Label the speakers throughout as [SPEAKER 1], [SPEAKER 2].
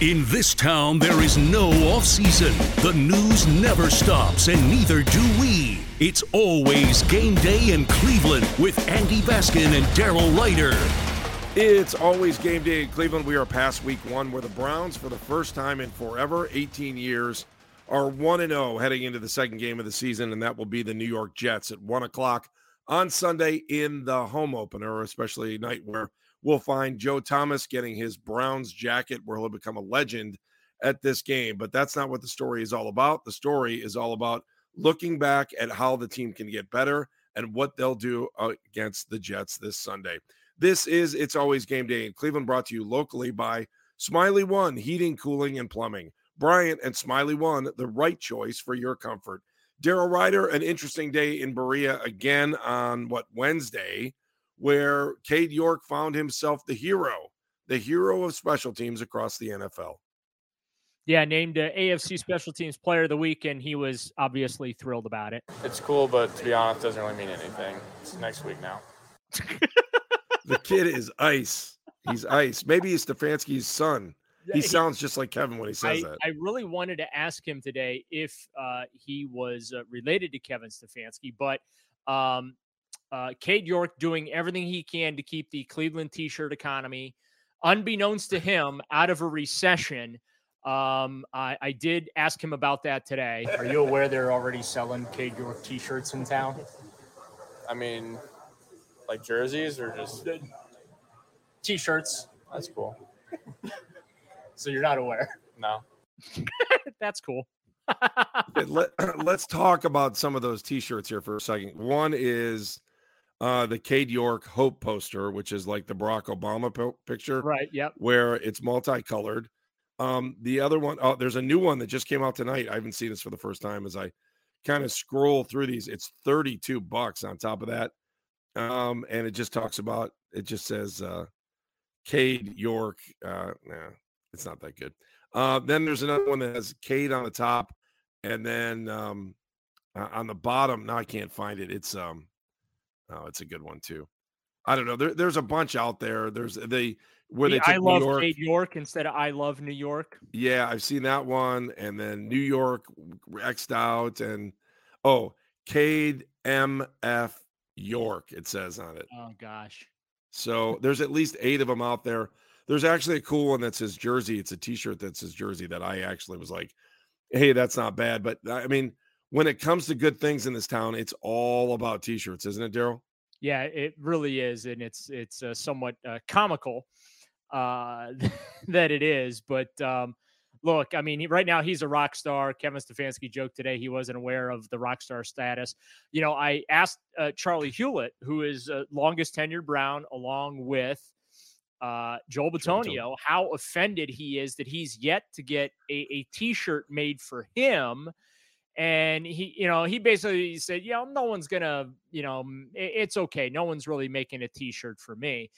[SPEAKER 1] In this town, there is no off season. The news never stops, and neither do we. It's always game day in Cleveland with Andy Baskin and Daryl Ruiter.
[SPEAKER 2] It's always game day in Cleveland. We are past week one, where the Browns, for the first time in forever, 18 years, are 1 0 heading into the second game of the season, and that will be the New York Jets at 1 o'clock on Sunday in the home opener, especially a night where we'll find Joe Thomas getting his Browns jacket where he'll become a legend at this game. But that's not what the story is all about. The story is all about looking back at how the team can get better and what they'll do uh, against the Jets this Sunday. This is It's Always Game Day in Cleveland, brought to you locally by Smylie One Heating, Cooling, and Plumbing. Bryant and Smylie One, the right choice for your comfort. Daryl Ruiter, an interesting day in Berea again on what Wednesday where Cade York found himself the hero, the hero of special teams across the NFL.
[SPEAKER 3] Yeah, named uh, AFC Special Teams Player of the Week, and he was obviously thrilled about it.
[SPEAKER 4] It's cool, but to be honest, doesn't really mean anything. It's next week now.
[SPEAKER 2] the kid is ice. He's ice. Maybe he's Stefanski's son. He sounds just like Kevin when he says
[SPEAKER 3] I,
[SPEAKER 2] that.
[SPEAKER 3] I really wanted to ask him today if uh, he was uh, related to Kevin Stefanski, but um, uh, Cade York doing everything he can to keep the Cleveland t-shirt economy, unbeknownst to him, out of a recession. Um, I, I did ask him about that today.
[SPEAKER 5] Are you aware they're already selling Cade York t-shirts in town?
[SPEAKER 4] I mean, like jerseys or just
[SPEAKER 5] t-shirts.
[SPEAKER 4] That's cool.
[SPEAKER 5] so you're not aware?
[SPEAKER 4] No.
[SPEAKER 3] That's cool.
[SPEAKER 2] Let, us talk about some of those t-shirts here for a second. One is uh, the Cade York Hope poster, which is like the Barack Obama po- picture,
[SPEAKER 3] right? Yep.
[SPEAKER 2] Where it's multicolored. Um, the other one, oh, there's a new one that just came out tonight. I haven't seen this for the first time as I kind of scroll through these. It's 32 bucks on top of that. Um, and it just talks about it just says uh Cade York. Uh nah, it's not that good. Uh then there's another one that has Cade on the top, and then um uh, on the bottom, now I can't find it. It's um Oh, it's a good one too. I don't know. There, there's a bunch out there. There's they where
[SPEAKER 3] the
[SPEAKER 2] they
[SPEAKER 3] I love
[SPEAKER 2] New York.
[SPEAKER 3] New York instead of I love New York.
[SPEAKER 2] Yeah, I've seen that one, and then New York X'd out, and oh, Cade MF York. It says on it.
[SPEAKER 3] Oh gosh.
[SPEAKER 2] So there's at least eight of them out there. There's actually a cool one that says Jersey. It's a T-shirt that says Jersey that I actually was like, hey, that's not bad. But I mean, when it comes to good things in this town, it's all about t-shirts, isn't it, Daryl?
[SPEAKER 3] Yeah, it really is, and it's it's uh, somewhat uh, comical uh, that it is. But um, look, I mean, he, right now he's a rock star. Kevin Stefanski joked today he wasn't aware of the rock star status. You know, I asked uh, Charley Hughlett, who is uh, longest tenured Brown, along with uh, Joel Bitonio, how offended he is that he's yet to get a, a T-shirt made for him and he you know he basically said you know no one's gonna you know it's okay no one's really making a t-shirt for me.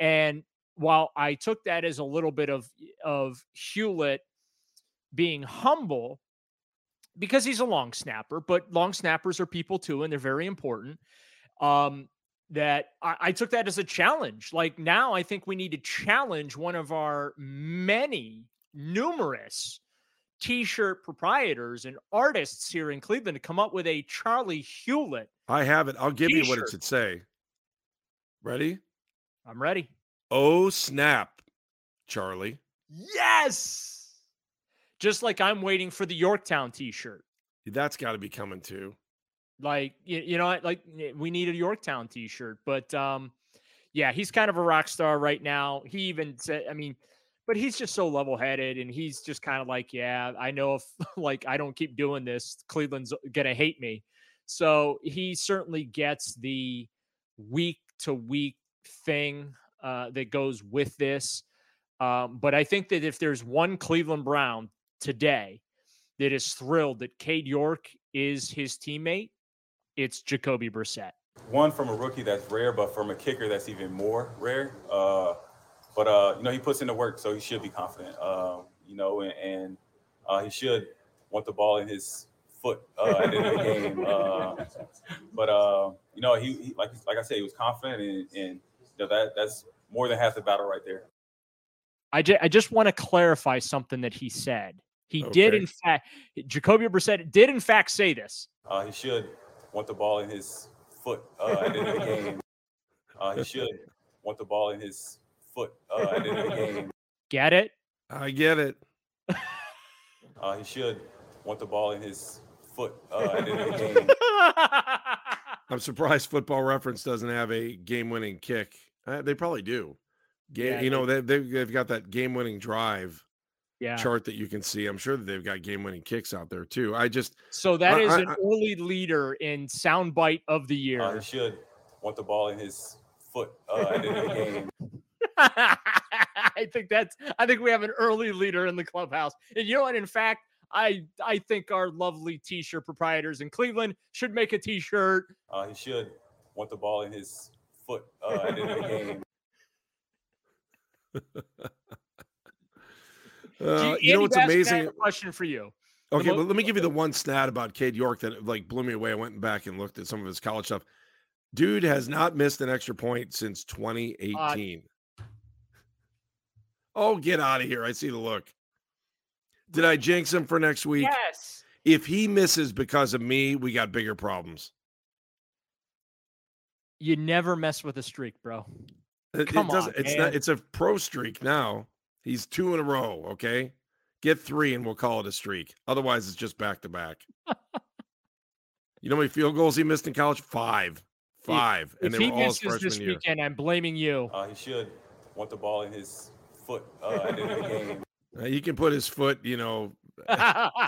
[SPEAKER 3] And while i took that as a little bit of of Hughlett being humble because he's a long snapper but long snappers are people too and they're very important um that I, I took that as a challenge. Like now i think we need to challenge one of our many numerous t-shirt proprietors and artists here in Cleveland to come up with a Charley Hughlett.
[SPEAKER 2] I have it. I'll give
[SPEAKER 3] t-shirt.
[SPEAKER 2] you what it should say. Ready?
[SPEAKER 3] I'm ready.
[SPEAKER 2] Oh snap! Charlie.
[SPEAKER 3] Yes. Just like I'm waiting for the Yorktown t-shirt.
[SPEAKER 2] That's got to be coming too.
[SPEAKER 3] Like you, you know, like we need a Yorktown t-shirt, but um yeah, he's kind of a rock star right now. He even said, I mean, but he's just so level-headed and he's just kind of like, yeah, I know if like I don't keep doing this, Cleveland's to hate me. So he certainly gets the week to week thing uh, that goes with this. Um, but I think that if there's one Cleveland Brown today that is thrilled that Cade York is his teammate, it's Jacoby Brissett.
[SPEAKER 6] One from a rookie that's rare, but from a kicker that's even more rare. Uh, but uh, you know he puts in the work, so he should be confident. Uh, you know, and, and uh, he should want the ball in his foot uh, at the end of the game. Uh, but uh, you know, he, he, like like I said, he was confident, and, and you know, that that's more than half the battle right there.
[SPEAKER 3] I, ju- I just want to clarify something that he said. He okay. did, in fact, Jacoby Brissett did, in fact, say this.
[SPEAKER 6] Uh, he should want the ball in his foot uh, at the end of the game. Uh, he should want the ball in his foot uh, at the end of the game.
[SPEAKER 3] Get it?
[SPEAKER 2] I get it.
[SPEAKER 6] Uh, he should want the ball in his foot uh, at the end of the game.
[SPEAKER 2] I'm surprised Football Reference doesn't have a game-winning kick. Uh, they probably do. Game, yeah, you know, they, they've, they've got that game-winning drive yeah. chart that you can see. I'm sure that they've got game-winning kicks out there too. I just
[SPEAKER 3] so that I, is I, an I, early leader in soundbite of the year.
[SPEAKER 6] Uh, he should want the ball in his foot uh, at the end of the game.
[SPEAKER 3] I think that's. I think we have an early leader in the clubhouse, and you know what? In fact, I I think our lovely t-shirt proprietors in Cleveland should make a t-shirt.
[SPEAKER 6] Uh, he should want the ball in his foot uh, at the end of the game.
[SPEAKER 2] uh, you, know what's amazing?
[SPEAKER 3] question for you.
[SPEAKER 2] Okay, well, let me give you the one stat about Cade York that like blew me away. I went back and looked at some of his college stuff. Dude has not missed an extra point since 2018. Oh, get out of here. I see the look. Did I jinx him for next week?
[SPEAKER 3] Yes.
[SPEAKER 2] If he misses because of me, we got bigger problems.
[SPEAKER 3] You never mess with a streak, bro.
[SPEAKER 2] It, Come it on, it's man. not it's a pro streak now. He's two in a row, okay? Get three and we'll call it a streak. Otherwise, it's just back to back. You know how many field goals he missed in college? Five. Five.
[SPEAKER 3] If, and if they were all his freshman this year. weekend, I'm blaming you.
[SPEAKER 6] Uh, he should want the ball in his foot uh, the game.
[SPEAKER 2] Uh, he can put his foot, you know,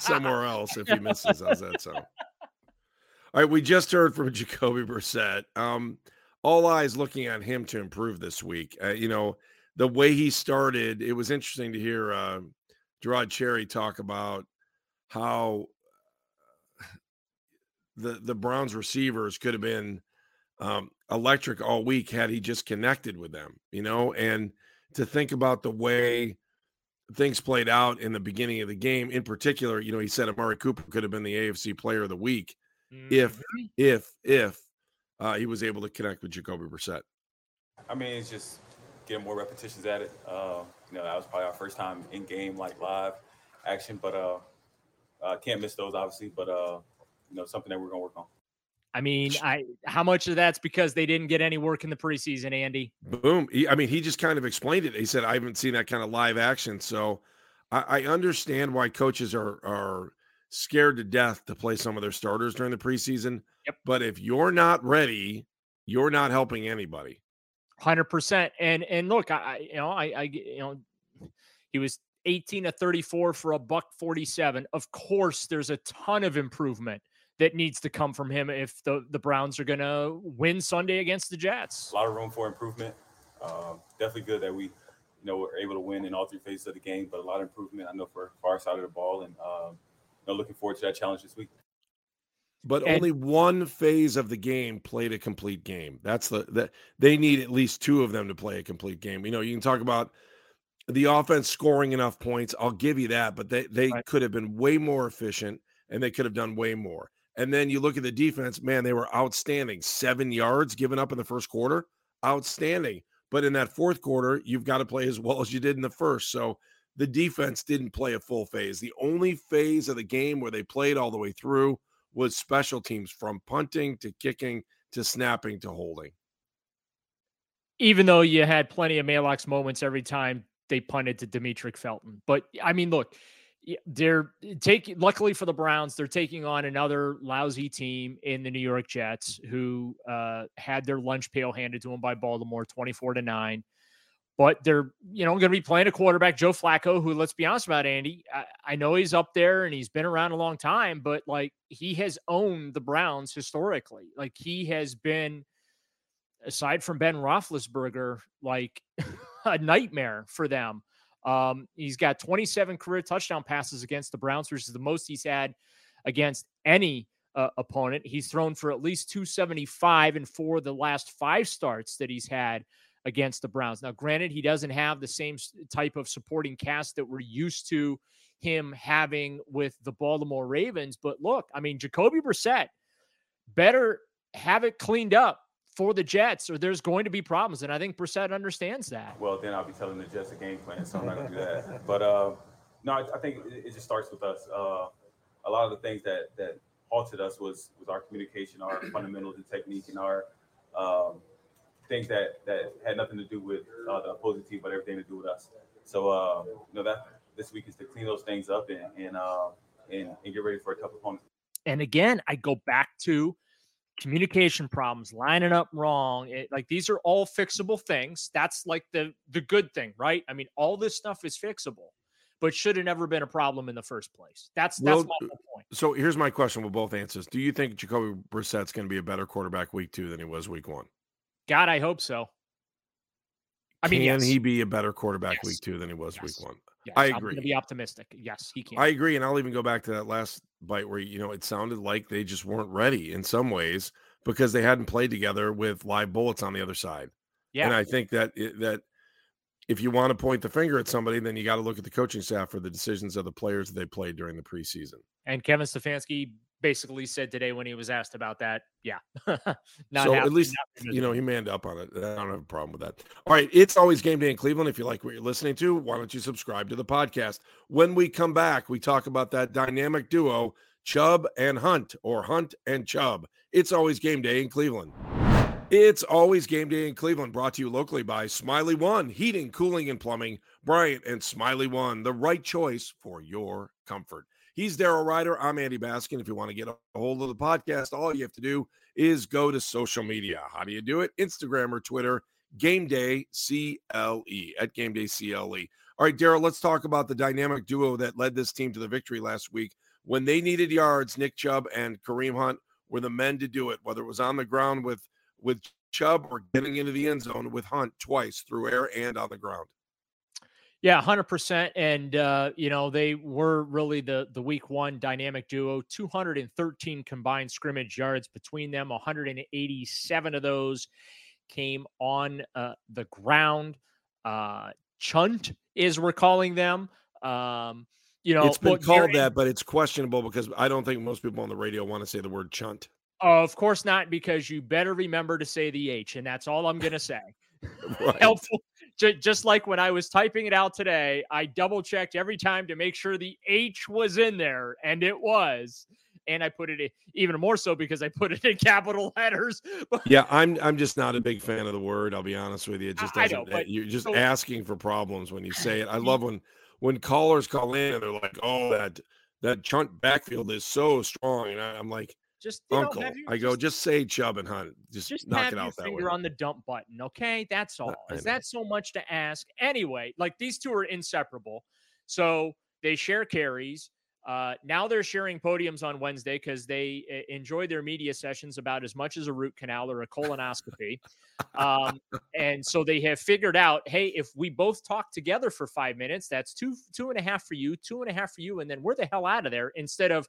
[SPEAKER 2] somewhere else if he misses. How's that so? All right, we just heard from Jacoby Brissett. Um, all eyes looking at him to improve this week. Uh, you know, the way he started, it was interesting to hear uh, Gerard Cherry talk about how the the Browns receivers could have been um, electric all week had he just connected with them. You know, and to think about the way things played out in the beginning of the game. In particular, you know, he said Amari Cooper could have been the AFC Player of the Week mm-hmm. if if if uh, he was able to connect with Jacoby Brissett.
[SPEAKER 6] I mean, it's just getting more repetitions at it. Uh, you know, that was probably our first time in game like live action, but uh, uh can't miss those obviously. But uh, you know, something that we're gonna work on.
[SPEAKER 3] I mean, I how much of that's because they didn't get any work in the preseason, Andy?
[SPEAKER 2] Boom. He, I mean, he just kind of explained it. He said, "I haven't seen that kind of live action." So, I, I understand why coaches are are scared to death to play some of their starters during the preseason. Yep. But if you're not ready, you're not helping anybody.
[SPEAKER 3] Hundred percent. And and look, I you know I I you know he was 18 to 34 for a buck 47. Of course, there's a ton of improvement that needs to come from him if the, the Browns are going to win Sunday against the Jets.
[SPEAKER 6] A lot of room for improvement. Uh, definitely good that we, you know, were able to win in all three phases of the game, but a lot of improvement. I know for far side of the ball, and uh, you know, looking forward to that challenge this week.
[SPEAKER 2] But and, only one phase of the game played a complete game. That's the that they need at least two of them to play a complete game. You know, you can talk about the offense scoring enough points. I'll give you that, but they they right. could have been way more efficient and they could have done way more. And then you look at the defense, man, they were outstanding. Seven yards given up in the first quarter, outstanding. But in that fourth quarter, you've got to play as well as you did in the first. So the defense didn't play a full phase. The only phase of the game where they played all the way through was special teams from punting to kicking to snapping to holding.
[SPEAKER 3] Even though you had plenty of Maalox moments every time they punted to Demetric Felton. But I mean, look, they're taking. Luckily for the Browns, they're taking on another lousy team in the New York Jets, who uh, had their lunch pail handed to them by Baltimore, twenty-four to nine. But they're, you know, going to be playing a quarterback, Joe Flacco, who, let's be honest about Andy, I, I know he's up there and he's been around a long time, but like he has owned the Browns historically. Like he has been, aside from Ben Roethlisberger, like a nightmare for them. Um, he's got 27 career touchdown passes against the Browns, which is the most he's had against any uh, opponent. He's thrown for at least 275 in four of the last five starts that he's had against the Browns. Now, granted, he doesn't have the same type of supporting cast that we're used to him having with the Baltimore Ravens. But look, I mean, Jacoby Brissett better have it cleaned up for the Jets, or there's going to be problems. And I think Brissett understands that.
[SPEAKER 6] Well, then I'll be telling the Jets a game plan, so I'm not going to do that. But uh, no, I, I think it, it, just starts with us. Uh, a lot of the things that that halted us was was our communication, our fundamentals and technique, and our um, things that that had nothing to do with uh, the opposing team, but everything to do with us. So uh, you know that this week is to clean those things up and and uh, and, and get ready for a tough opponent.
[SPEAKER 3] And again, I go back to communication problems, lining up wrong. It, like these are all fixable things. That's like the the good thing, right? I mean, all this stuff is fixable, but should have never been a problem in the first place. That's that's well, my uh, point.
[SPEAKER 2] So here's my question with both answers. Do you think Jacoby Brissett's going to be a better quarterback week two than he was week one?
[SPEAKER 3] God, I hope so.
[SPEAKER 2] I mean, can yes. he be a better quarterback yes. week two than he was yes. week one? I agree.
[SPEAKER 3] to be optimistic. Yes, he can.
[SPEAKER 2] I agree, and I'll even go back to that last bite where you know it sounded like they just weren't ready in some ways because they hadn't played together with live bullets on the other side. Yeah, and I think that that if you want to point the finger at somebody, then you got to look at the coaching staff for the decisions of the players that they played during the preseason.
[SPEAKER 3] And Kevin Stefanski basically said today when he was asked about that, yeah.
[SPEAKER 2] so at least you know he manned up on it. I don't have a problem with that. All right, it's always game day in Cleveland. If you like what you're listening to, why don't you subscribe to the podcast? When we come back, we talk about that dynamic duo, Chubb and Hunt, or Hunt and Chubb. It's always game day in Cleveland. It's always game day in Cleveland, brought to you locally by Smylie One Heating, Cooling, and Plumbing. Bryant and Smylie One, the right choice for your comfort. He's Daryl Ruiter. I'm Andy Baskin. If you want to get a hold of the podcast, all you have to do is go to social media. How do you do it? Instagram or Twitter, Game Day CLE at Game Day CLE. All right, Daryl, let's talk about the dynamic duo that led this team to the victory last week. When they needed yards, Nick Chubb and Kareem Hunt were the men to do it, whether it was on the ground with with Chubb or getting into the end zone with Hunt twice through air and on the ground.
[SPEAKER 3] Yeah, hundred percent. And uh, you know they were really the the week one dynamic duo. Two hundred and thirteen combined scrimmage yards between them. One hundred and eighty-seven of those came on uh, the ground. Uh, chunt is we're calling them. Um, you know,
[SPEAKER 2] it's been called that, but it's questionable because I don't think most people on the radio want to say the word chunt.
[SPEAKER 3] of course not, because you better remember to say the H, and that's all I'm going to say. right. Helpful, just like when I was typing it out today, I double checked every time to make sure the H was in there, and it was. And I put it in, even more so because I put it in capital letters.
[SPEAKER 2] yeah, I'm I'm just not a big fan of the word. I'll be honest with you. It just doesn't. Know, you're just so, asking for problems when you say it. I love when when callers call in and they're like, "Oh, that that chunt backfield is so strong," and I, I'm like,
[SPEAKER 3] just
[SPEAKER 2] uncle. Know, I go, just say Chubb and Hunt. Just, just knock it out that way.
[SPEAKER 3] finger on the dump button. Okay, that's all. Is that so much to ask? Anyway, like these two are inseparable. So they share carries. Uh, now they're sharing podiums on Wednesday because they uh, enjoy their media sessions about as much as a root canal or a colonoscopy. um, and so they have figured out, hey, if we both talk together for five minutes, that's two two and a half for you, two and a half for you, and then we're the hell out of there. Instead of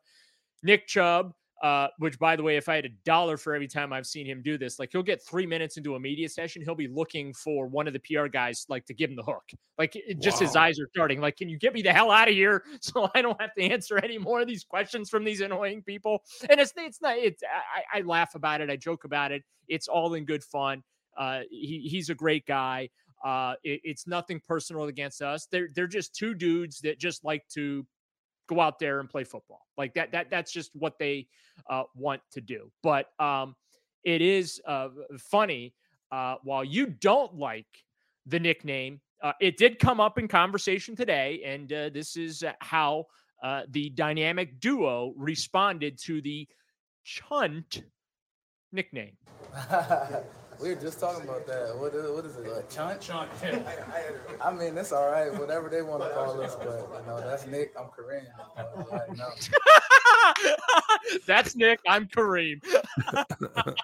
[SPEAKER 3] Nick Chubb uh, which by the way, if I had a dollar for every time I've seen him do this, like he'll get three minutes into a media session, he'll be looking for one of the PR guys like to give him the hook. Like just wow. his eyes are starting. Like, can you get me the hell out of here so I don't have to answer any more of these questions from these annoying people? And it's it's not it's I, I laugh about it, I joke about it. It's all in good fun. Uh, he, he's a great guy. Uh, it, it's nothing personal against us. They're they're just two dudes that just like to go out there and play football. Like that that that's just what they uh, want to do. But um, it is uh, funny. Uh, while you don't like the nickname uh, it did come up in conversation today, and uh, this is how uh, the dynamic duo responded to the Chunt nickname.
[SPEAKER 7] we were just talking about that. What is, what is it? Like Chunt? Chunt. I mean, it's all right. Whatever they want to call us, but you know, that's Nick. I'm Kareem.
[SPEAKER 3] that's Nick. I'm Kareem.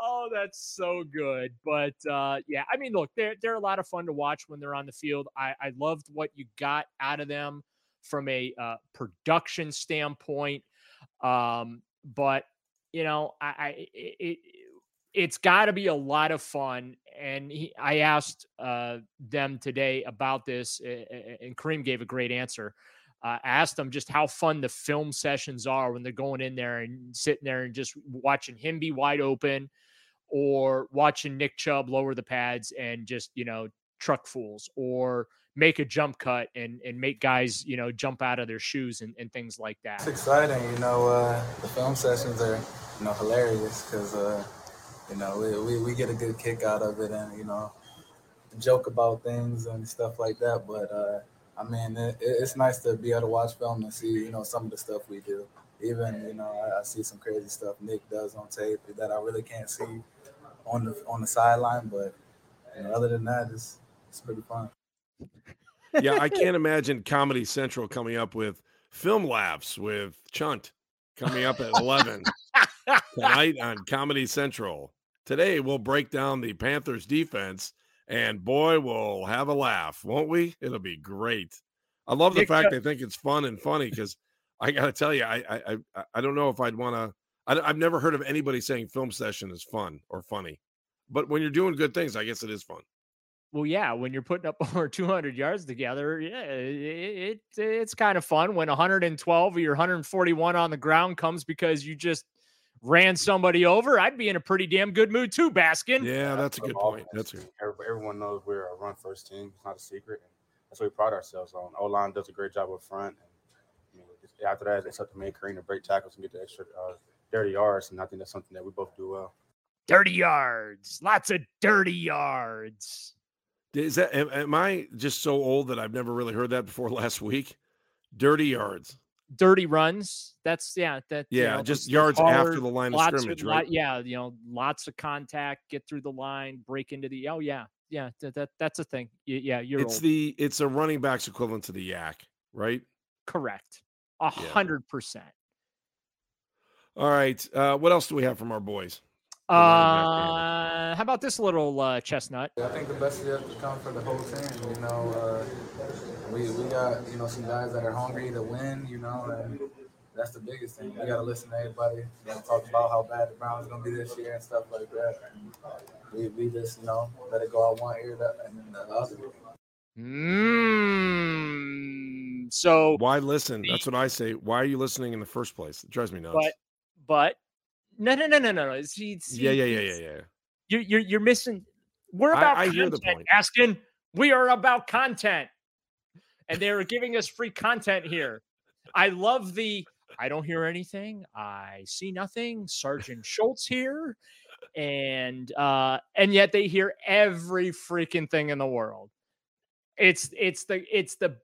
[SPEAKER 3] oh, that's so good. But uh, yeah, I mean, look, they're they're a lot of fun to watch when they're on the field. I, I loved what you got out of them from a uh, production standpoint. Um, but you know, I, I it, it's got to be a lot of fun. And he, I asked uh, them today about this, and Kareem gave a great answer. Uh, asked them just how fun the film sessions are when they're going in there and sitting there and just watching him be wide open or watching Nick Chubb lower the pads and just, you know, truck fools or make a jump cut and, and make guys, you know, jump out of their shoes and, and things like that.
[SPEAKER 7] It's exciting. You know, uh, the film sessions are, you know, hilarious because, uh, you know, we, we, we, get a good kick out of it and, you know, joke about things and stuff like that. But, uh, I mean, it, it's nice to be able to watch film and see, you know, some of the stuff we do. Even, you know, I, I see some crazy stuff Nick does on tape that I really can't see on the on the sideline. But you know, other than that, it's it's pretty fun.
[SPEAKER 2] Yeah, I can't imagine Comedy Central coming up with film laughs with Chunt coming up at eleven tonight on Comedy Central. Today we'll break down the Panthers defense, and boy, we'll have a laugh, won't we? It'll be great. I love the fact they think it's fun and funny because I got to tell you, I I I don't know if I'd want to I, have never heard of anybody saying film session is fun or funny, but when you're doing good things, I guess it is fun.
[SPEAKER 3] Well, yeah, when you're putting up over 200 yards together, yeah, it, it it's kind of fun when 112 or your 141 on the ground comes because you just ran somebody over. I'd be in a pretty damn good mood too, Baskin.
[SPEAKER 2] Yeah, that's a good point. That's good.
[SPEAKER 8] Everyone knows we're a run first team. It's not a secret. And that's what we pride ourselves on. O line does a great job up front. And, after that, it's up to me and Kareem to break tackles and get the extra uh, dirty yards, and I think that's something that we both do well.
[SPEAKER 3] Dirty yards, lots of dirty yards.
[SPEAKER 2] Is that am, am I just so old that I've never really heard that before last week? Dirty yards
[SPEAKER 3] dirty runs. That's yeah, that
[SPEAKER 2] yeah, you know, just yards hard, after the line of scrimmage,
[SPEAKER 3] of,
[SPEAKER 2] right?
[SPEAKER 3] Yeah, you know, lots of contact, get through the line, break into the. Oh yeah, yeah, that, that that's a thing. Yeah, you're.
[SPEAKER 2] It's
[SPEAKER 3] old.
[SPEAKER 2] the it's a running back's equivalent to the YAC, right?
[SPEAKER 3] Correct, a hundred percent.
[SPEAKER 2] All right. Uh, what else do we have from our boys?
[SPEAKER 3] Uh, how about this little uh, chestnut?
[SPEAKER 7] I think the best is yet to come for the whole team. You know, uh, we we got you know some guys that are hungry to win. You know, and that's the biggest thing. We got to listen to everybody. We got to talk about how bad the Browns going to be this year and stuff like that. And we we just you know let it go out one ear and then the other.
[SPEAKER 3] Mm, so
[SPEAKER 2] why listen? That's what I say. Why are you listening in the first place? It drives me nuts.
[SPEAKER 3] But but no no no no no no. See, see,
[SPEAKER 2] yeah yeah yeah yeah yeah.
[SPEAKER 3] You're you're you're missing. We're about I, I content, Baskin. We are about content, and they are giving us free content here. I love the. I don't hear anything. I see nothing. Sergeant Schultz here, and uh, and yet they hear every freaking thing in the world. It's it's the it's the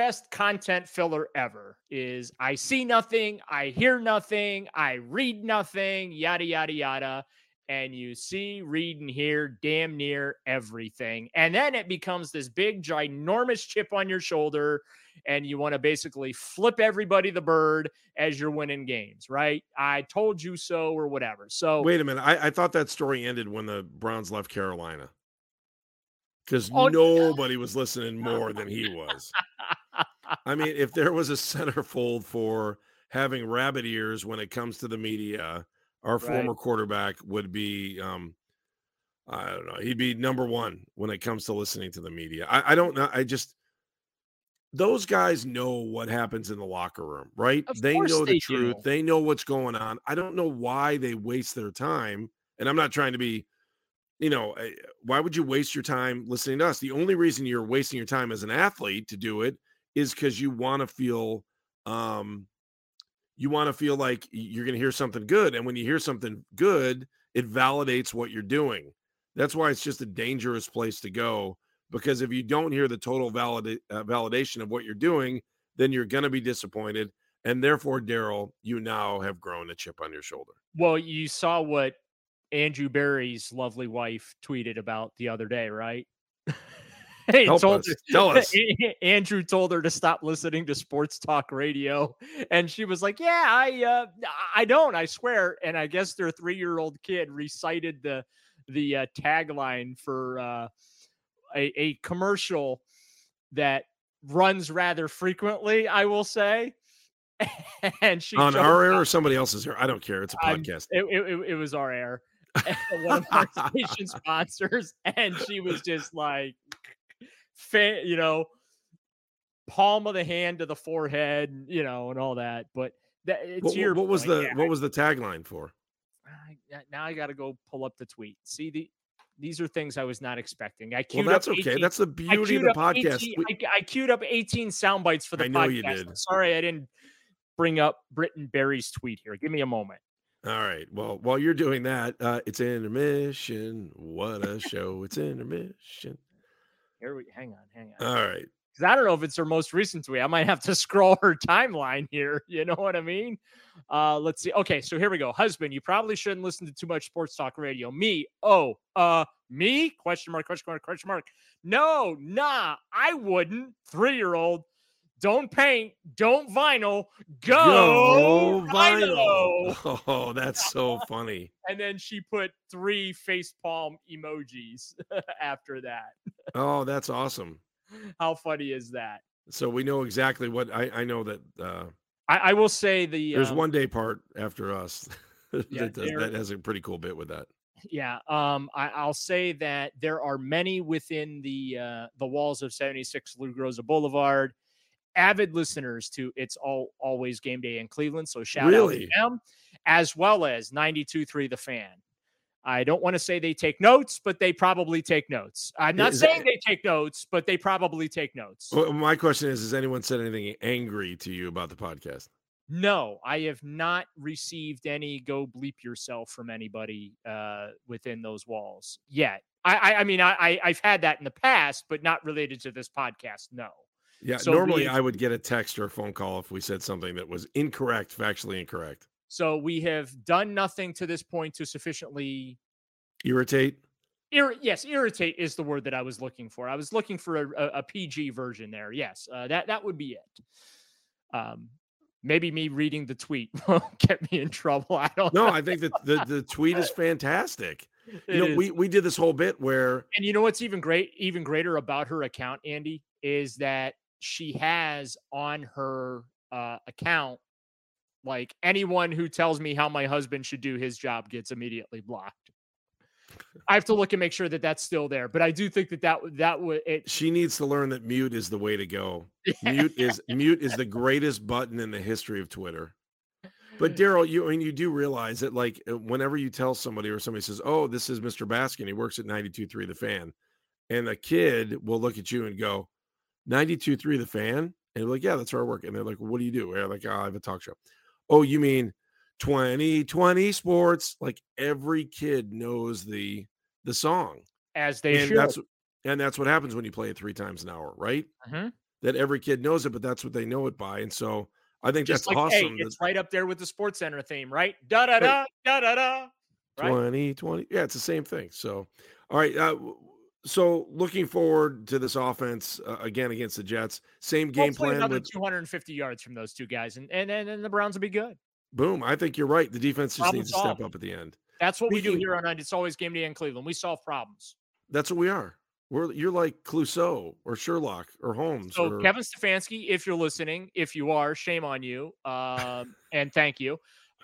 [SPEAKER 3] best content filler ever is I see nothing, I hear nothing, I read nothing, yada, yada, yada. And you see, read, and hear damn near everything. And then it becomes this big, ginormous chip on your shoulder. And you want to basically flip everybody the bird as you're winning games, right? I told you so, or whatever. So,
[SPEAKER 2] wait a minute. I, I thought that story ended when the Browns left Carolina because oh, nobody was listening more than he was. I mean, if there was a centerfold for having rabbit ears when it comes to the media, our right. former quarterback would be um I don't know, he'd be number one when it comes to listening to the media. I, I don't know. I just those guys know what happens in the locker room, right?
[SPEAKER 3] Of
[SPEAKER 2] they know
[SPEAKER 3] they
[SPEAKER 2] the truth.
[SPEAKER 3] Do.
[SPEAKER 2] They know what's going on. I don't know why they waste their time. And I'm not trying to be, you know, eh, why would you waste your time listening to us? The only reason you're wasting your time as an athlete to do it is because you want to feel um you want to feel like you're going to hear something good and when you hear something good it validates what you're doing That's why it's just a dangerous place to go because if you don't hear the total uh, validation of what you're doing, then you're going to be disappointed. And therefore, Daryl, you now have grown a chip on your shoulder.
[SPEAKER 3] Well, you saw what Andrew Berry's lovely wife tweeted about the other day, right? told
[SPEAKER 2] us. Tell us.
[SPEAKER 3] Andrew told her to stop listening to sports talk radio, and she was like, "Yeah, I, uh, I don't. I swear." And I guess their three-year-old kid recited the the uh, tagline for uh, a, a commercial that runs rather frequently. I will say, and she
[SPEAKER 2] on our air or somebody else's air? I don't care. It's a podcast.
[SPEAKER 3] It, it, it- it was our air, one of our station sponsors, and she was just like, fa- you know, palm of the hand to the forehead, you know, and all that. But that, it's
[SPEAKER 2] what,
[SPEAKER 3] your
[SPEAKER 2] what was the
[SPEAKER 3] yeah,
[SPEAKER 2] what was the tagline for?
[SPEAKER 3] I- now I got to go pull up the tweet. See the. These are things I was not expecting. I
[SPEAKER 2] Well,
[SPEAKER 3] queued
[SPEAKER 2] that's
[SPEAKER 3] up
[SPEAKER 2] okay.
[SPEAKER 3] 18
[SPEAKER 2] That's the beauty of the podcast.
[SPEAKER 3] 18
[SPEAKER 2] We-
[SPEAKER 3] I, I queued up 18 sound bites for the
[SPEAKER 2] I know
[SPEAKER 3] podcast.
[SPEAKER 2] you did.
[SPEAKER 3] I'm sorry I didn't bring up Britton Berry's tweet here. Give me a moment.
[SPEAKER 2] All right. Well, while you're doing that, uh, it's intermission. What a show! It's intermission.
[SPEAKER 3] Here we hang on, hang on.
[SPEAKER 2] All right.
[SPEAKER 3] 'Cause I don't know if it's her most recent tweet. I might have to scroll her timeline here. You know what I mean? Uh, let's see. Okay, so here we go. Husband, you probably shouldn't listen to too much sports talk radio. Me, oh, uh, me? Question mark, question mark, question mark. No, nah, I wouldn't. Three year old. Don't paint, don't vinyl, go, vinyl.
[SPEAKER 2] vinyl. Oh, that's so funny.
[SPEAKER 3] And then she put three face palm emojis after that.
[SPEAKER 2] Oh, that's awesome.
[SPEAKER 3] How funny is that?
[SPEAKER 2] So we know exactly what I, I know that uh,
[SPEAKER 3] I, I will say the
[SPEAKER 2] there's
[SPEAKER 3] um,
[SPEAKER 2] one day part after us
[SPEAKER 3] Yeah,
[SPEAKER 2] that, does, that has a pretty cool bit with that.
[SPEAKER 3] Yeah, um, I, I'll say that there are many within the uh, the walls of 76 Lou Groza Boulevard, avid listeners to It's All Always Game Day in Cleveland. So shout out to them, as well as 92.3 The Fan. I don't want to say they take notes, but they probably take notes. I'm not
[SPEAKER 2] Is that-
[SPEAKER 3] saying they take notes, but they probably take notes.
[SPEAKER 2] Well, my question is: Has anyone said anything angry to you about the podcast?
[SPEAKER 3] No, I have not received any go bleep yourself from anybody uh, within those walls yet. I, I, I mean, I, I've had that in the past, but not related to this podcast. No.
[SPEAKER 2] Yeah,
[SPEAKER 3] So
[SPEAKER 2] normally
[SPEAKER 3] we-
[SPEAKER 2] I would get a text or a phone call if we said something that was incorrect, factually incorrect.
[SPEAKER 3] So we have done nothing to this point to sufficiently.
[SPEAKER 2] Irritate.
[SPEAKER 3] Ir- yes, irritate is the word that I was looking for. I was looking for a, a, a PG version there. Yes, uh, that that would be it. Um, maybe me reading the tweet won't get me in trouble. I don't.
[SPEAKER 2] No,
[SPEAKER 3] know.
[SPEAKER 2] I think that the, the tweet is fantastic.
[SPEAKER 3] It
[SPEAKER 2] You know,
[SPEAKER 3] is.
[SPEAKER 2] we, we did this whole bit where
[SPEAKER 3] And you know what's even great, even greater about her account, Andy, is that she has on her uh, account, like anyone who tells me how my husband should do his job gets immediately blocked. I have to look and make sure that that's still there, but I do think that that that would it.
[SPEAKER 2] she needs to learn that mute is the way to go. Mute is mute is the greatest button in the history of Twitter. But Daryl, you I mean you do realize that like uh, whenever you tell somebody or somebody says, "Oh, this is Mr. Baskin. He works at 92.3 The Fan," and a kid will look at you and go, "92.3 The Fan," and like, "Yeah, that's I work." And they're like, "What do you do?" And like, oh, "I have a talk show." Oh, you mean 2020 sports? Like every kid knows the the song
[SPEAKER 3] as they
[SPEAKER 2] and
[SPEAKER 3] should.
[SPEAKER 2] that's and that's what happens when you play it three times an hour, right?
[SPEAKER 3] Mhm.
[SPEAKER 2] That every kid knows it, but that's what they know it by, and so I think
[SPEAKER 3] Just
[SPEAKER 2] that's
[SPEAKER 3] like, hey,
[SPEAKER 2] awesome.
[SPEAKER 3] it's right up there with the Sports Center theme, right? Da da da da da da. Right?
[SPEAKER 2] 2020, yeah, it's the same thing. So, all right, uh, so looking forward to this offense uh, again against the Jets. Same game
[SPEAKER 3] Hopefully
[SPEAKER 2] plan with
[SPEAKER 3] 250 yards from those two guys, and and and, and the Browns will be good.
[SPEAKER 2] boom. I think you're right. The defense just
[SPEAKER 3] Problem
[SPEAKER 2] needs to step up at the end.
[SPEAKER 3] That's what we do here on It's Always Game Day in Cleveland. We solve problems.
[SPEAKER 2] That's what we are. We're you're like Clouseau or Sherlock or Holmes.
[SPEAKER 3] So
[SPEAKER 2] or,
[SPEAKER 3] Kevin Stefanski, if you're listening, if you are, shame on you. Um, and thank you.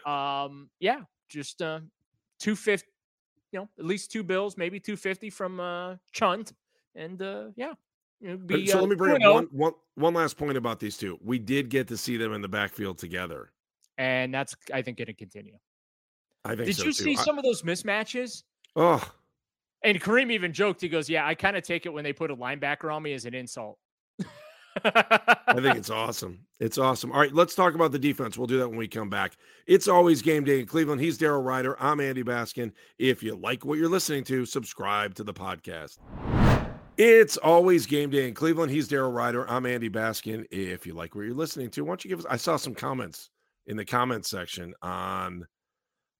[SPEAKER 3] Um, yeah, just uh, two fifty, you know, at least two bills, maybe two fifty from uh, Chunt, and uh, yeah. Be,
[SPEAKER 2] so
[SPEAKER 3] uh,
[SPEAKER 2] let me bring up
[SPEAKER 3] 2-0,
[SPEAKER 2] one, one, one last point about these two. We did get to see them in the backfield together.
[SPEAKER 3] and that's I think going to continue.
[SPEAKER 2] I think.
[SPEAKER 3] Did
[SPEAKER 2] so
[SPEAKER 3] you
[SPEAKER 2] too.
[SPEAKER 3] see
[SPEAKER 2] I-
[SPEAKER 3] some of those mismatches?
[SPEAKER 2] oh,
[SPEAKER 3] And Kareem even joked. He goes, "Yeah, I kind of take it when they put a linebacker on me as an insult."
[SPEAKER 2] I think it's awesome. It's awesome. All right, let's talk about the defense. We'll do that when we come back. It's always game day in Cleveland. He's Daryl Ruiter. I'm Andy Baskin. If you like what you're listening to, subscribe to the podcast. It's always game day in Cleveland. He's Daryl Ruiter. I'm Andy Baskin. If you like what you're listening to, why don't you give us? I saw some comments in the comment section on,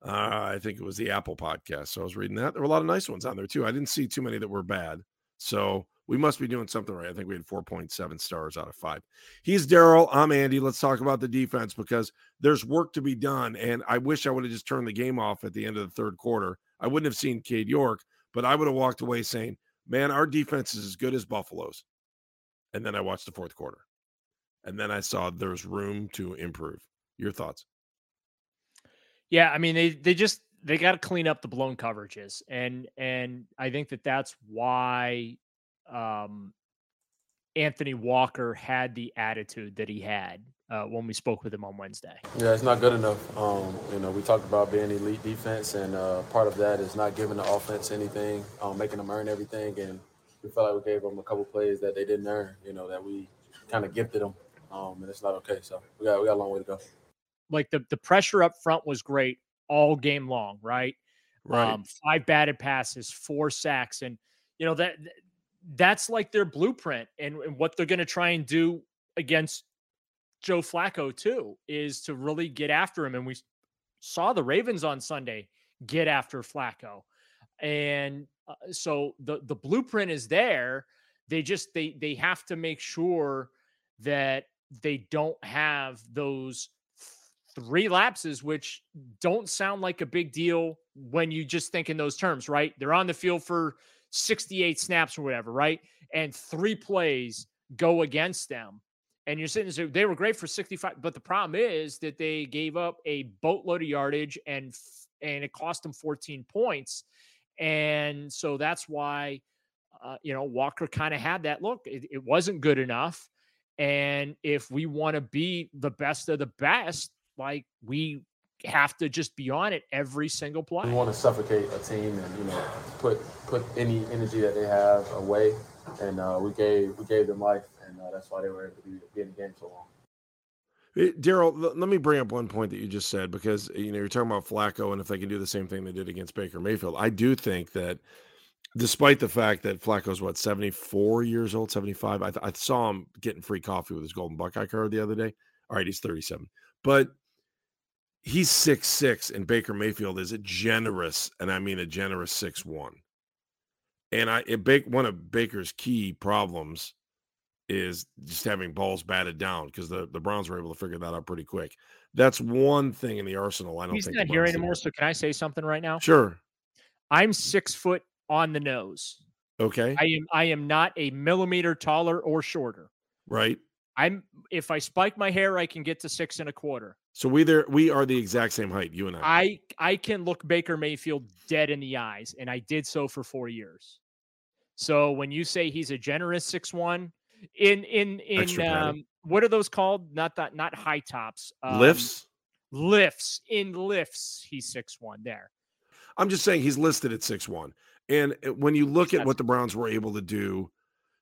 [SPEAKER 2] uh, I think it was the Apple podcast. So I was reading that. There were a lot of nice ones on there too. I didn't see too many that were bad. So we must be doing something right. I think we had 4.7 stars out of five. He's Daryl. I'm Andy. Let's talk about the defense because there's work to be done. And I wish I would have just turned the game off at the end of the third quarter. I wouldn't have seen Cade York, but I would have walked away saying, man, our defense is as good as Buffalo's. And then I watched the fourth quarter. And then I saw there's room to improve. Your thoughts?
[SPEAKER 3] Yeah, I mean they they just they got to clean up the blown coverages and and I think that that's why um, Anthony Walker had the attitude that he had uh, when we spoke with him on Wednesday.
[SPEAKER 9] Yeah, it's not good enough. Um, you know, we talked about being elite defense, and uh, part of that is not giving the offense anything, um, making them earn everything. And we felt like we gave them a couple plays that they didn't earn. You know, that we kind of gifted them, um, and it's not okay. So we got we got a long way to go.
[SPEAKER 3] Like the the pressure up front was great all game long, right?
[SPEAKER 2] Right.
[SPEAKER 3] Um, five batted passes, four sacks, and you know that that's like their blueprint and, and what they're going to try and do against Joe Flacco too is to really get after him. And we saw the Ravens on Sunday get after Flacco, and uh, so the the blueprint is there. They just they they have to make sure that they don't have those three lapses, which don't sound like a big deal when you just think in those terms, right? They're on the field for 68 snaps or whatever, right? And three plays go against them. And you're sitting there, they were great for 65, but the problem is that they gave up a boatload of yardage and and it cost them 14 points. And so that's why uh, you know Walker kind of had that look. It, it wasn't good enough. And if we want to be the best of the best, like we have to just be on it every single play.
[SPEAKER 9] We want to suffocate a team and you know put put any energy that they have away, and uh, we gave we gave them life, and uh, that's why they were able to be, be in the game so long.
[SPEAKER 2] Eh, Daryl, let me bring up one point that you just said because you know you're talking about Flacco and if they can do the same thing they did against Baker Mayfield. I do think that despite the fact that Flacco's what 74 years old, 75, I, I saw him getting free coffee with his Golden Buckeye card the other day. All right, he's 37, but he's six six, and Baker Mayfield is a generous, and I mean a generous six one. And I it, one of Baker's key problems is just having balls batted down because the, the Browns were able to figure that out pretty quick. That's one thing in the arsenal. I don't think
[SPEAKER 3] He's
[SPEAKER 2] think
[SPEAKER 3] not here anymore. So can I say something right now?
[SPEAKER 2] Sure.
[SPEAKER 3] I'm six foot on the nose.
[SPEAKER 2] Okay.
[SPEAKER 3] I am I am not a millimeter taller or shorter.
[SPEAKER 2] Right.
[SPEAKER 3] I'm if I spike my hair, I can get to six and a quarter.
[SPEAKER 2] So we there we are the exact same height, you and I.
[SPEAKER 3] I I can look Baker Mayfield dead in the eyes, and I did so for four years. So when you say he's a generous six one, in in in um, what are those called? Not that not high tops.
[SPEAKER 2] Um, lifts.
[SPEAKER 3] Lifts in lifts. He's six one there.
[SPEAKER 2] I'm just saying he's listed at six one, and uh, when you look at what the Browns were able to do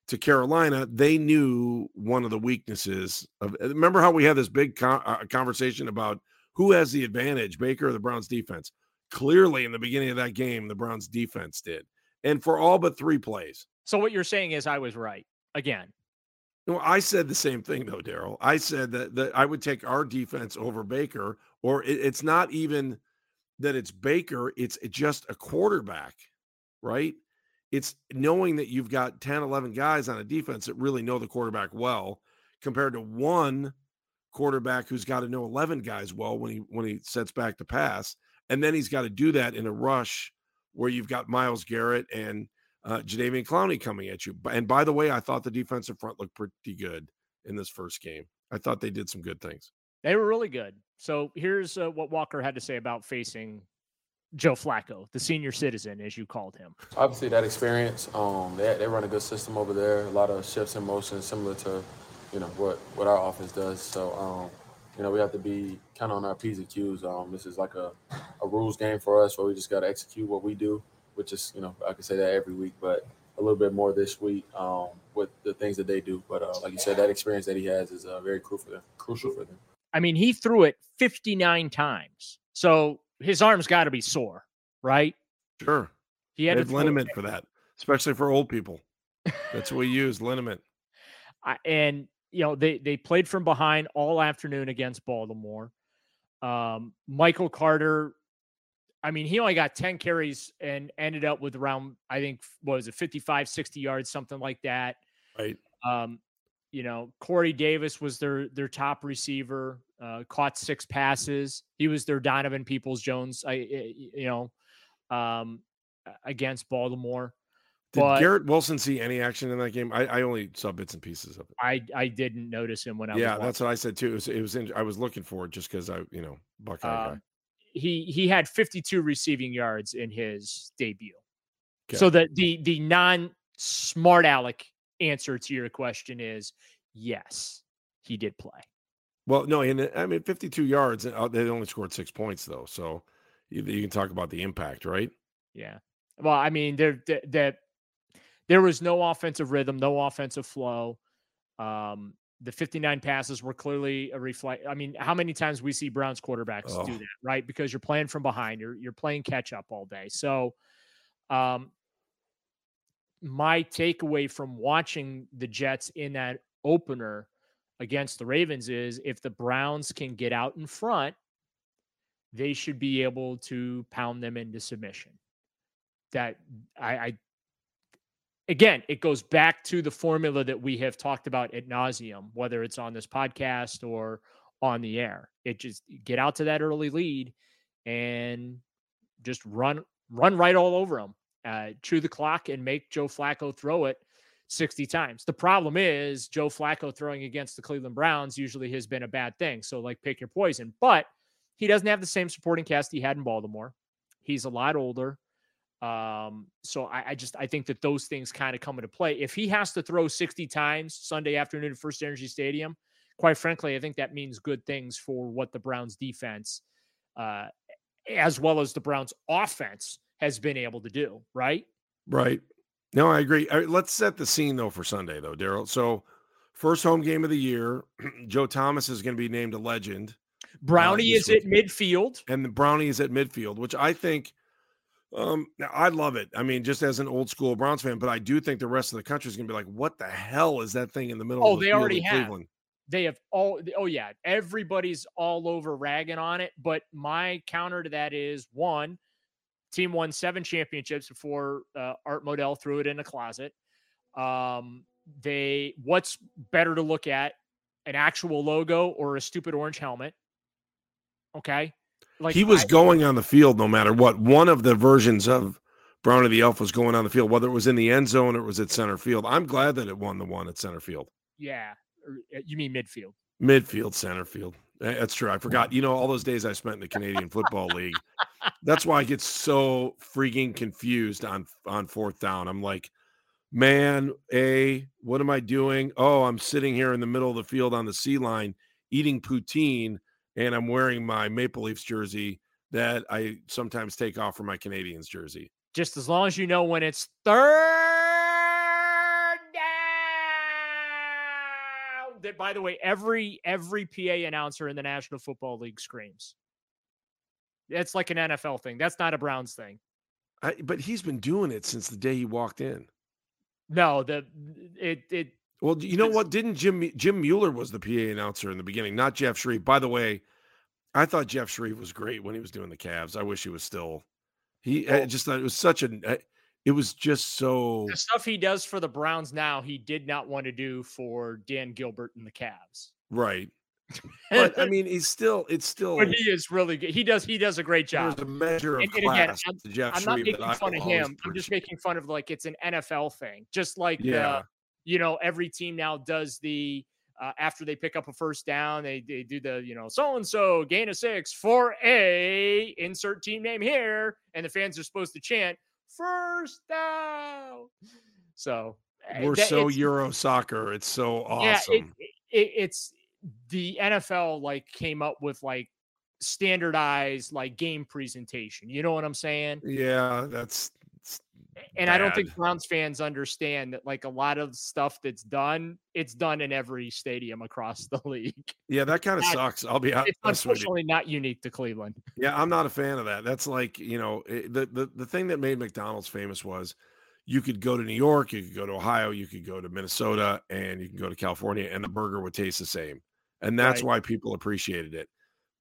[SPEAKER 2] to Carolina, they knew one of the weaknesses of. Uh, remember how we had this big con- uh, conversation about who has the advantage, Baker or the Browns defense? Clearly, in the beginning of that game, the Browns defense did, and for all but three plays.
[SPEAKER 3] So what you're saying is I was right again.
[SPEAKER 2] No, I said the same thing though, Daryl. I said that that I would take our defense over Baker, or it, it's not even that it's Baker; it's just a quarterback, right? It's knowing that you've got 10, 11 guys on a defense that really know the quarterback well compared to one quarterback who's got to know 11 guys well when he when he sets back to pass and then he's got to do that in a rush where you've got Myles Garrett and uh, Jadeveon Clowney coming at you. And by the way, I thought the defensive front looked pretty good in this first game. I thought they did some good things.
[SPEAKER 3] They were really good. So here's uh, what Walker had to say about facing Joe Flacco, the senior citizen, as you called him?
[SPEAKER 9] Obviously, that experience. Um, they they run a good system over there. A lot of shifts in motion, similar to, you know, what what our offense does. So, um, you know, we have to be kind of on our p's and q's. Um, this is like a, a rules game for us, where we just got to execute what we do, which is, you know, I can say that every week, but a little bit more this week um, with the things that they do. But uh, like you said, that experience that he has is uh, very crucial for them. Crucial for them.
[SPEAKER 3] I mean, he threw it 59 times, so his arms got to be sore, right?
[SPEAKER 2] Sure.
[SPEAKER 3] He had
[SPEAKER 2] liniment for that, especially for old people. That's what we use liniment.
[SPEAKER 3] I- and you know they they played from behind all afternoon against Baltimore. Um, Michael Carter, I mean, he only got 10 carries and ended up with around, I think, what was it, 55, 60 yards, something like that.
[SPEAKER 2] Right.
[SPEAKER 3] Um, you know, Corey Davis was their their top receiver, uh, caught six passes. He was their Donovan Peoples Jones, I you know, um, against Baltimore.
[SPEAKER 2] Did
[SPEAKER 3] But
[SPEAKER 2] Garrett Wilson see any action in that game? I, I only saw bits and pieces of it.
[SPEAKER 3] I I didn't notice him when I was yeah,
[SPEAKER 2] that's what I said too. It was, it was in, I was looking for it just because I, you know, Buckeye guy.
[SPEAKER 3] Um, he he had 52 receiving yards in his debut.
[SPEAKER 2] Okay.
[SPEAKER 3] So the the the non smart aleck answer to your question is yes, he did play.
[SPEAKER 2] Well, no, and uh, I mean, 52 yards. uh, They only scored six points though, so you, you can talk about the impact, right?
[SPEAKER 3] Yeah. Well, I mean, there that there, there was no offensive rhythm, no offensive flow. Um, the 59 passes were clearly a reflect. I mean, how many times we see Browns quarterbacks do
[SPEAKER 2] Oh.
[SPEAKER 3] that, right? Because you're playing from behind, you're you're playing catch up all day. So, um, my takeaway from watching the Jets in that opener against the Ravens is if the Browns can get out in front, they should be able to pound them into submission. That I, I again, it goes back to the formula that we have talked about at nauseum, whether it's on this podcast or on the air. It just get out to that early lead and just run run right all over them, uh, chew the clock, and make Joe Flacco throw it 60 times. The problem is Joe Flacco throwing against the Cleveland Browns usually has been a bad thing. So like pick your poison, but he doesn't have the same supporting cast he had in Baltimore. He's a lot older. Um, so I, I just I think that those things kind of come into play. If he has to throw 60 times Sunday afternoon at First Energy Stadium, quite frankly, I think that means good things for what the Browns defense, uh, as well as the Browns offense has been able to do, right?
[SPEAKER 2] Right. No, I agree. Right, let's set the scene though for Sunday though, Daryl. So, first home game of the year, Joe Thomas is going to be named a legend.
[SPEAKER 3] Brownie
[SPEAKER 2] this
[SPEAKER 3] is at midfield.
[SPEAKER 2] and the Brownie is at midfield, which I think um I love it. I mean, just as an old school Browns fan, but I do think the rest of the country is going to be like, "What the hell is that thing in the middle?"
[SPEAKER 3] Oh,
[SPEAKER 2] of the
[SPEAKER 3] they already have.
[SPEAKER 2] Cleveland?
[SPEAKER 3] They have all. Oh yeah, everybody's all over ragging on it. But my counter to that is one, team won seven championships before uh, Art Modell threw it in a closet. Um, they what's better to look at, an actual logo or a stupid orange helmet? Okay, like
[SPEAKER 2] he was
[SPEAKER 3] I-
[SPEAKER 2] going on the field no matter what. One of the versions of Brownie the Elf was going on the field, whether it was in the end zone or it was at center field. I'm glad that it won the one at center field.
[SPEAKER 3] yeah. uh, You mean midfield?
[SPEAKER 2] Midfield, center field. Eh, That's true. I forgot. You know, all those days I spent in the Canadian Football League. That's why I get so freaking confused on on fourth down. I'm like, man, a what am I doing? Oh, I'm sitting here in the middle of the field on the sea line eating poutine, and I'm wearing my Maple Leafs jersey that I sometimes take off for my Canadiens jersey.
[SPEAKER 3] Just as long as you know when it's third That, by the way, every every PA announcer in the National Football League screams. It's like an NFL thing. That's not a Browns thing.
[SPEAKER 2] I, but he's been doing it since the day he walked in.
[SPEAKER 3] No, the it it
[SPEAKER 2] Well, you know what? Didn't Jim Jim Mueller was the PA announcer in the beginning, not Jeff Shreve. By the way, I thought Jeff Shreve was great when he was doing the Cavs. I wish he was still. He I oh. just thought it was such a. uh, It was just so.
[SPEAKER 3] the stuff he does for the Browns now, he did not want to do for Dan Gilbert and the Cavs.
[SPEAKER 2] Right. But I mean, he's still. It's still.
[SPEAKER 3] But he is really good. He does he does a great job.
[SPEAKER 2] There's a measure of
[SPEAKER 3] And- and again,
[SPEAKER 2] class
[SPEAKER 3] I'm,
[SPEAKER 2] to Jeff
[SPEAKER 3] I'm not making fun of him. I'm just making fun of like it's an NFL thing. Just like
[SPEAKER 2] Yeah.
[SPEAKER 3] the, you know, every team now does the uh, after they pick up a first down, they they do the you know so and so gain a six for a insert team name here, and the fans are supposed to chant first down. So uh,
[SPEAKER 2] We're
[SPEAKER 3] that-
[SPEAKER 2] so Euro soccer. It's so awesome.
[SPEAKER 3] yeah, it, it, it's the NFL like came up with like standardized like game presentation. You know what I'm saying?
[SPEAKER 2] Yeah, that's
[SPEAKER 3] And I don't think Browns fans understand that like a lot of stuff that's done, it's done in every stadium across the league.
[SPEAKER 2] Yeah, that kind of sucks. I'll be honest
[SPEAKER 3] It's
[SPEAKER 2] with you.
[SPEAKER 3] unfortunately not unique to Cleveland.
[SPEAKER 2] Yeah, I'm not a fan of that. That's like, you know, it- the, the the thing that made McDonald's famous was you could go to New York, you could go to Ohio, you could go to Minnesota, and you can go to California, and the burger would taste the same. And that's
[SPEAKER 3] Right.
[SPEAKER 2] why people appreciated it.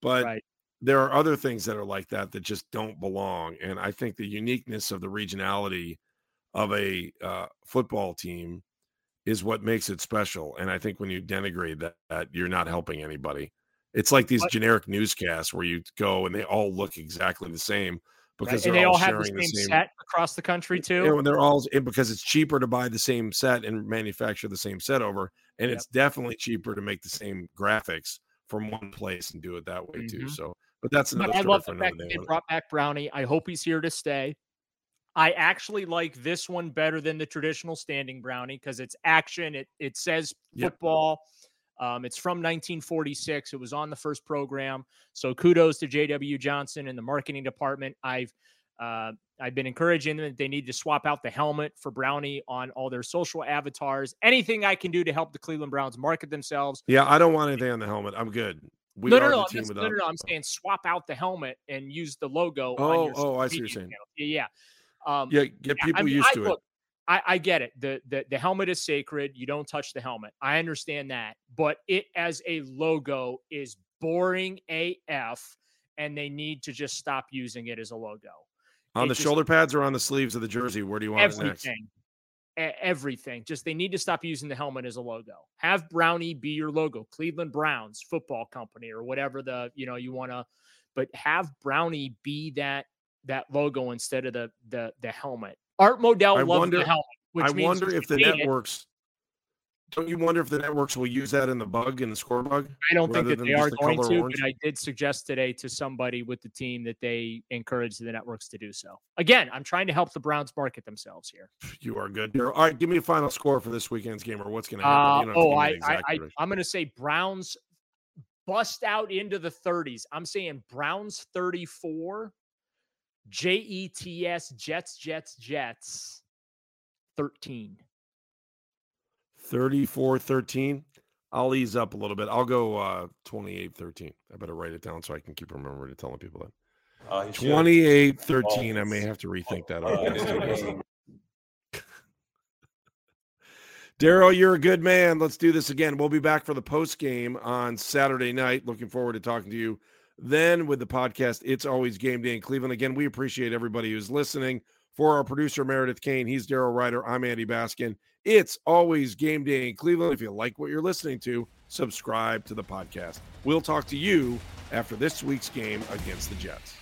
[SPEAKER 2] But
[SPEAKER 3] Right.
[SPEAKER 2] There are other things that are like that that just don't belong. And I think the uniqueness of the regionality of a uh, football team is what makes it special. And I think when you denigrate that, that you're not helping anybody. It's like these generic newscasts where you go and they all look exactly the same because
[SPEAKER 3] and
[SPEAKER 2] they're
[SPEAKER 3] they all have
[SPEAKER 2] sharing
[SPEAKER 3] the same, set across the country too.
[SPEAKER 2] Yeah, and they're all because it's cheaper to buy the same set and manufacture the same set over, and
[SPEAKER 3] Yep.
[SPEAKER 2] it's definitely cheaper to make the same graphics from one place and do it that way too.
[SPEAKER 3] Mhm.
[SPEAKER 2] So, but that's another
[SPEAKER 3] But I love the fact that they brought back Brownie. I hope he's here to stay. I actually like this one better than the traditional standing brownie because it's action. It it says
[SPEAKER 2] Yep.
[SPEAKER 3] football. Um, it's from 1946. It was on the first program. So kudos to J.W. Johnson and the marketing department. I've uh, I've been encouraging them that they need to swap out the helmet for Brownie on all their social avatars. Anything I can do to help the Cleveland Browns market themselves.
[SPEAKER 2] Yeah, I don't want anything on the helmet. I'm good. We
[SPEAKER 3] no, no, no, I'm no, no. I'm saying swap out the helmet and use the logo.
[SPEAKER 2] Oh,
[SPEAKER 3] on your
[SPEAKER 2] oh, I see what you're saying.
[SPEAKER 3] channel. Yeah, yeah. Um,
[SPEAKER 2] Yeah, get
[SPEAKER 3] I
[SPEAKER 2] people
[SPEAKER 3] mean,
[SPEAKER 2] used
[SPEAKER 3] I-
[SPEAKER 2] to it.
[SPEAKER 3] I, I get it. The, the the helmet is sacred. You don't touch the helmet. I understand that, but it as a logo is boring AF, and they need to just stop using it as a logo.
[SPEAKER 2] On
[SPEAKER 3] It
[SPEAKER 2] the
[SPEAKER 3] just-
[SPEAKER 2] shoulder pads or on the sleeves of the jersey? Where do you want it next?
[SPEAKER 3] Everything. Just they need to stop using the helmet as a logo. Have Brownie be your logo, Cleveland Browns Football Company or whatever the you know you want to, but have Brownie be that that logo instead of the the the helmet. Art Modell
[SPEAKER 2] I
[SPEAKER 3] loves
[SPEAKER 2] wonder.
[SPEAKER 3] the helmet, which
[SPEAKER 2] I wonder if the networks. Don't you wonder if the networks will use that in the bug in the score bug?
[SPEAKER 3] I don't think that they are
[SPEAKER 2] the
[SPEAKER 3] going to,
[SPEAKER 2] orange?
[SPEAKER 3] but I did suggest today to somebody with the team that they encourage the networks to do so. Again, I'm trying to help the Browns market themselves here.
[SPEAKER 2] You are good. All right, give me a final score for this weekend's game, or what's going to
[SPEAKER 3] Uh,
[SPEAKER 2] happen. You don't have to
[SPEAKER 3] oh, I, I, I. I'm going to say Browns bust out into the 30s. I'm saying Browns 34, J E T S, Jets, Jets, Jets 13.
[SPEAKER 2] 34 13. I'll ease up a little bit. I'll go uh 28 13. I better write it down so I can keep remembering to telling people that.
[SPEAKER 6] Uh,
[SPEAKER 2] 28 13. I may have to rethink that. Over
[SPEAKER 6] this
[SPEAKER 2] the next two
[SPEAKER 6] game-
[SPEAKER 2] days. Daryl, you're a good man. Let's do this again. We'll be back for the post game on Saturday night. Looking forward to talking to you then with the podcast. It's always game day in Cleveland. Again, we appreciate everybody who's listening. For our producer, Meredith Kane, he's Daryl Ruiter. I'm Andy Baskin. It's always game day in Cleveland. If you like what you're listening to, subscribe to the podcast. We'll talk to you after this week's game against the Jets.